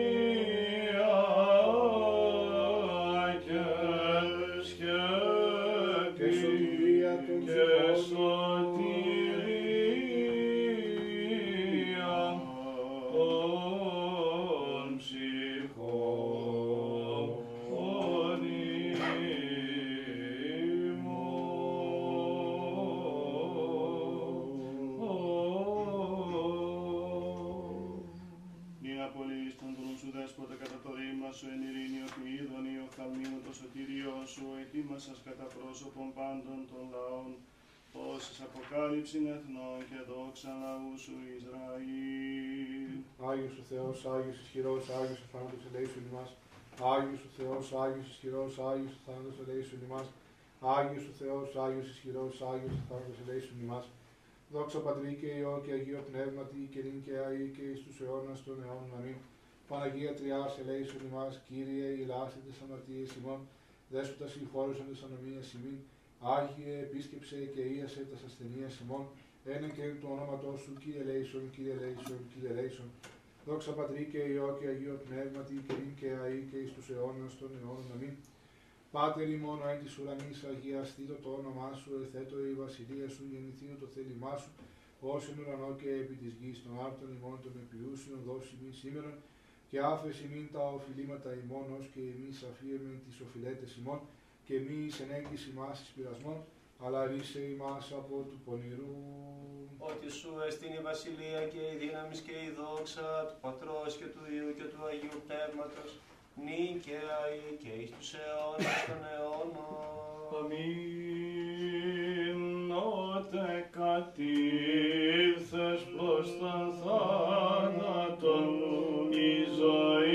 αποκάλυψην εθνών και δόξα λαού σου Ισραήλ. Άγιος ο Θεός, Άγιος ισχυρός, Άγιος ο θάνατος ελέησον ημάς. Άγιος ο Θεός, Άγιος ισχυρός, Άγιος ο θάνατος ελέησον ημάς. Άγιος ο Θεός, Άγιος ισχυρός, Άγιος ο θάνατος ελέησον ημάς. Δόξα Πατρί και Υιό και Αγίο Πνεύματι και νυν και αεί και εις τους αιώνας των αιώνων αμήν. Παναγία Τριάς ελέησον ημάς, Κύριε ηλάστη τις αμαρτίες ημών, δέσποτας συγχώρεσον τις ανομίες ημίν, Άγιε επίσκεψε και ίασε τας ασθενείας ημών, ένα και εν του ονόματός σου, Κύριε ελέησον, Κύριε ελέησον, Κύριε ελέησον. Δόξα Πατρί και Υιό και Αγίο Πνεύματι και νυν και αεί και εις τους αιώνας των αιώνων αμήν. Πάτερ ημών εν της ουρανής αγιαστήτω το όνομά σου, εθέτω η βασιλεία σου, γεννηθήτω το θέλημά σου, ως εν ουρανό και επί της γης των άρτων ημών των επιούσιων δώσει μη σήμερον, και άφεση μην τα οφειλήματα ημών, ως και εμείς αφίεμεν τις οφειλέτες ημών, και μη εις ενέγγιση ημάς εις πειρασμών, αλλά ρίσε ημάς από του πονηρού. Ότι σου εστίν η βασιλεία και η δύναμη και η δόξα του Πατρός και του Υιού και του Αγίου Πνεύματος, νυν και αεί και εις τους αιώνας των αιώνων. Αμήν. Ότε κατήρθες προς τον θάνατον, η ζωή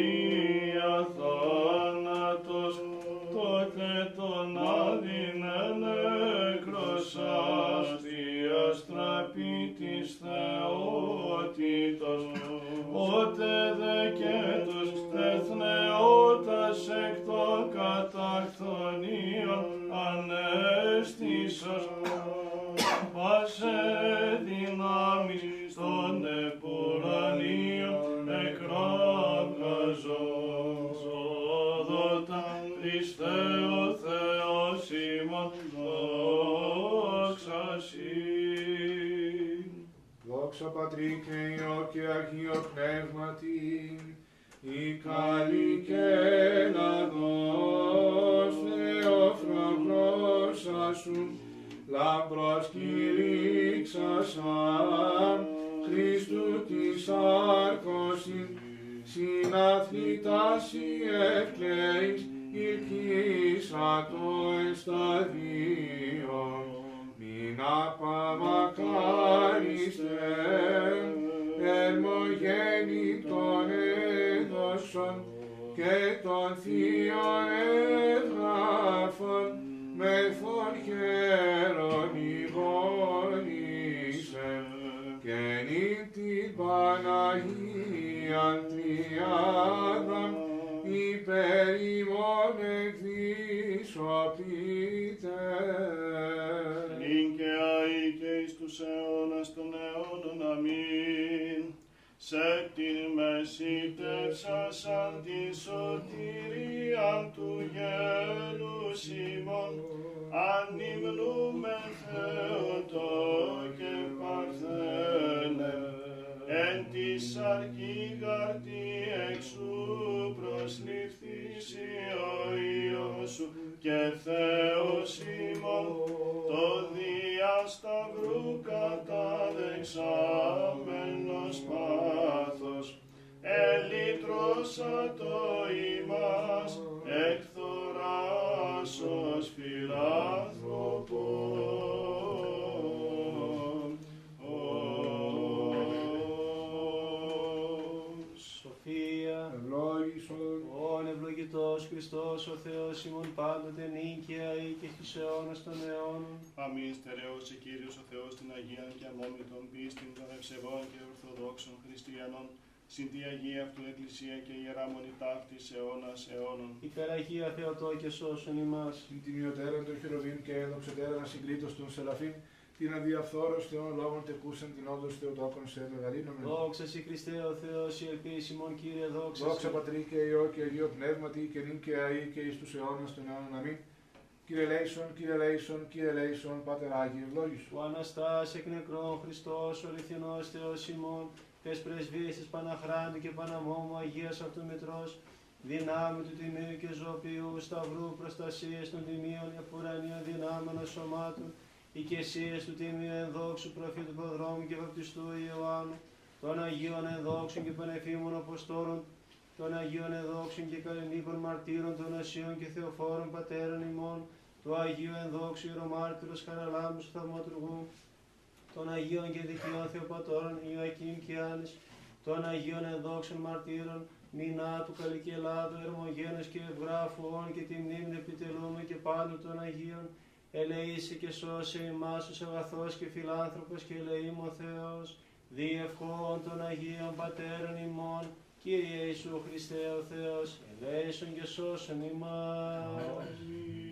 Δόξα Πατρί και Υιό και Αγίο Πνεύματι, η καλή και λαδός Θεοφραγλώσσα σου, λαμπρός κηρύξασαν, Χριστού της άρκωσιν, συναθλητάς η ευκλαίης, ηρκήσα το εσταδίον. Μην απαμακάριστε, ερμογέννητον έδωσον και των θείων έγγραφων με φορχέρον ηγών εν την Παναγία Τριάδα υπέρ ημών εκδίσωπητε. Νυν και αεί και εις τους αιώνας των αιώνων αμήν. Σε την μεσήτευσασαν τη σωτηρίαν του γένους ημών, ανυμνούμε Θεότο και Παρθένε, εν της σαρκή γαρτί εξού προσληφθήσει ο Υιός σου και Θεός ημών, καταδεξάμενος πάθος, ελύτρωσα το ημάς εκθοράσος φιλάνθρωπον. Χριστός ο Θεός ημών πάντοτε νίκαια ή και στους αιώνας των αιώνων. Αμήν στερεώσει Κύριος ο Θεός την Αγία και αμόμητον πίστην των ευσεβών και ορθοδόξων χριστιανών, συν τη Αγία αυτού Εκκλησία και Ιερά Μονή ταύτης αιώνας αιώνων. Υπεραγία Θεοτό και σώσον ημάς. την τιμιωτέραν των χειροβήν και έδοξετέραν ασυγκρίτως των σελαφήν, την αδιαφθόρος Θεών λόγων τεκούσαν την όντως Θεοτόκον σε μεγαλύνομεν. Δόξα Συ Χριστέ ο Θεός, η ελπίση ημών Κύριε, δόξα Δόξα Συ. Πατρί και Υιό και Αγίο Πνεύματι και νυν και αεί και εις τους αιώνας των αιώνων αμήν. Κύριε Λέησον, Κύριε Λέησον, Κύριε Λέησον, Πάτερ Άγιε ευλόγησον. Ο Αναστάς εκ νεκρών Χριστός, ο αληθινός Θεός ημών, τες πρεσβείες της Παναχράντου και Παναμόμου Αγίας αυτού Μητρός, δυνάμει του Τιμίου και Ζωοποιού, Σταυρού, προστασίες των Τιμίων, επουρανίων δυνάμεων σωμάτων, οικεσίες του Τιμίου ενδόξου προφήτου Προδρόμου και Βαπτιστού Ιωάννου, των Αγίων ενδόξων και Πανεφήμων Αποστόλων, των Αγίων ενδόξων και καλλινίκων μαρτύρων, των Ασίων και Θεοφόρων Πατέρων ημών, του Αγίου ενδόξου Ιερομάρτυρος Χαραλάμπου Θαυματουργού, των Αγίων και Δικαιών Θεοπατώρων Ιωακήμ και Άννης, των Αγίων ενδόξων μαρτύρων Νινάτου, Καλικελάδου, Ερμογένους και Ευγράφου, όν και τη μνήμη επιτελούμε και πάντων των Αγίων, ελεήσει και σώσε ημάς τους αγαθός και φιλάνθρωπος και ελεήμων Θεός, διευχών των Αγίων Πατέρων ημών, Κύριε Ιησού Χριστέ ο Θεός, ελέησον και σώσον ημάς. Αμήν.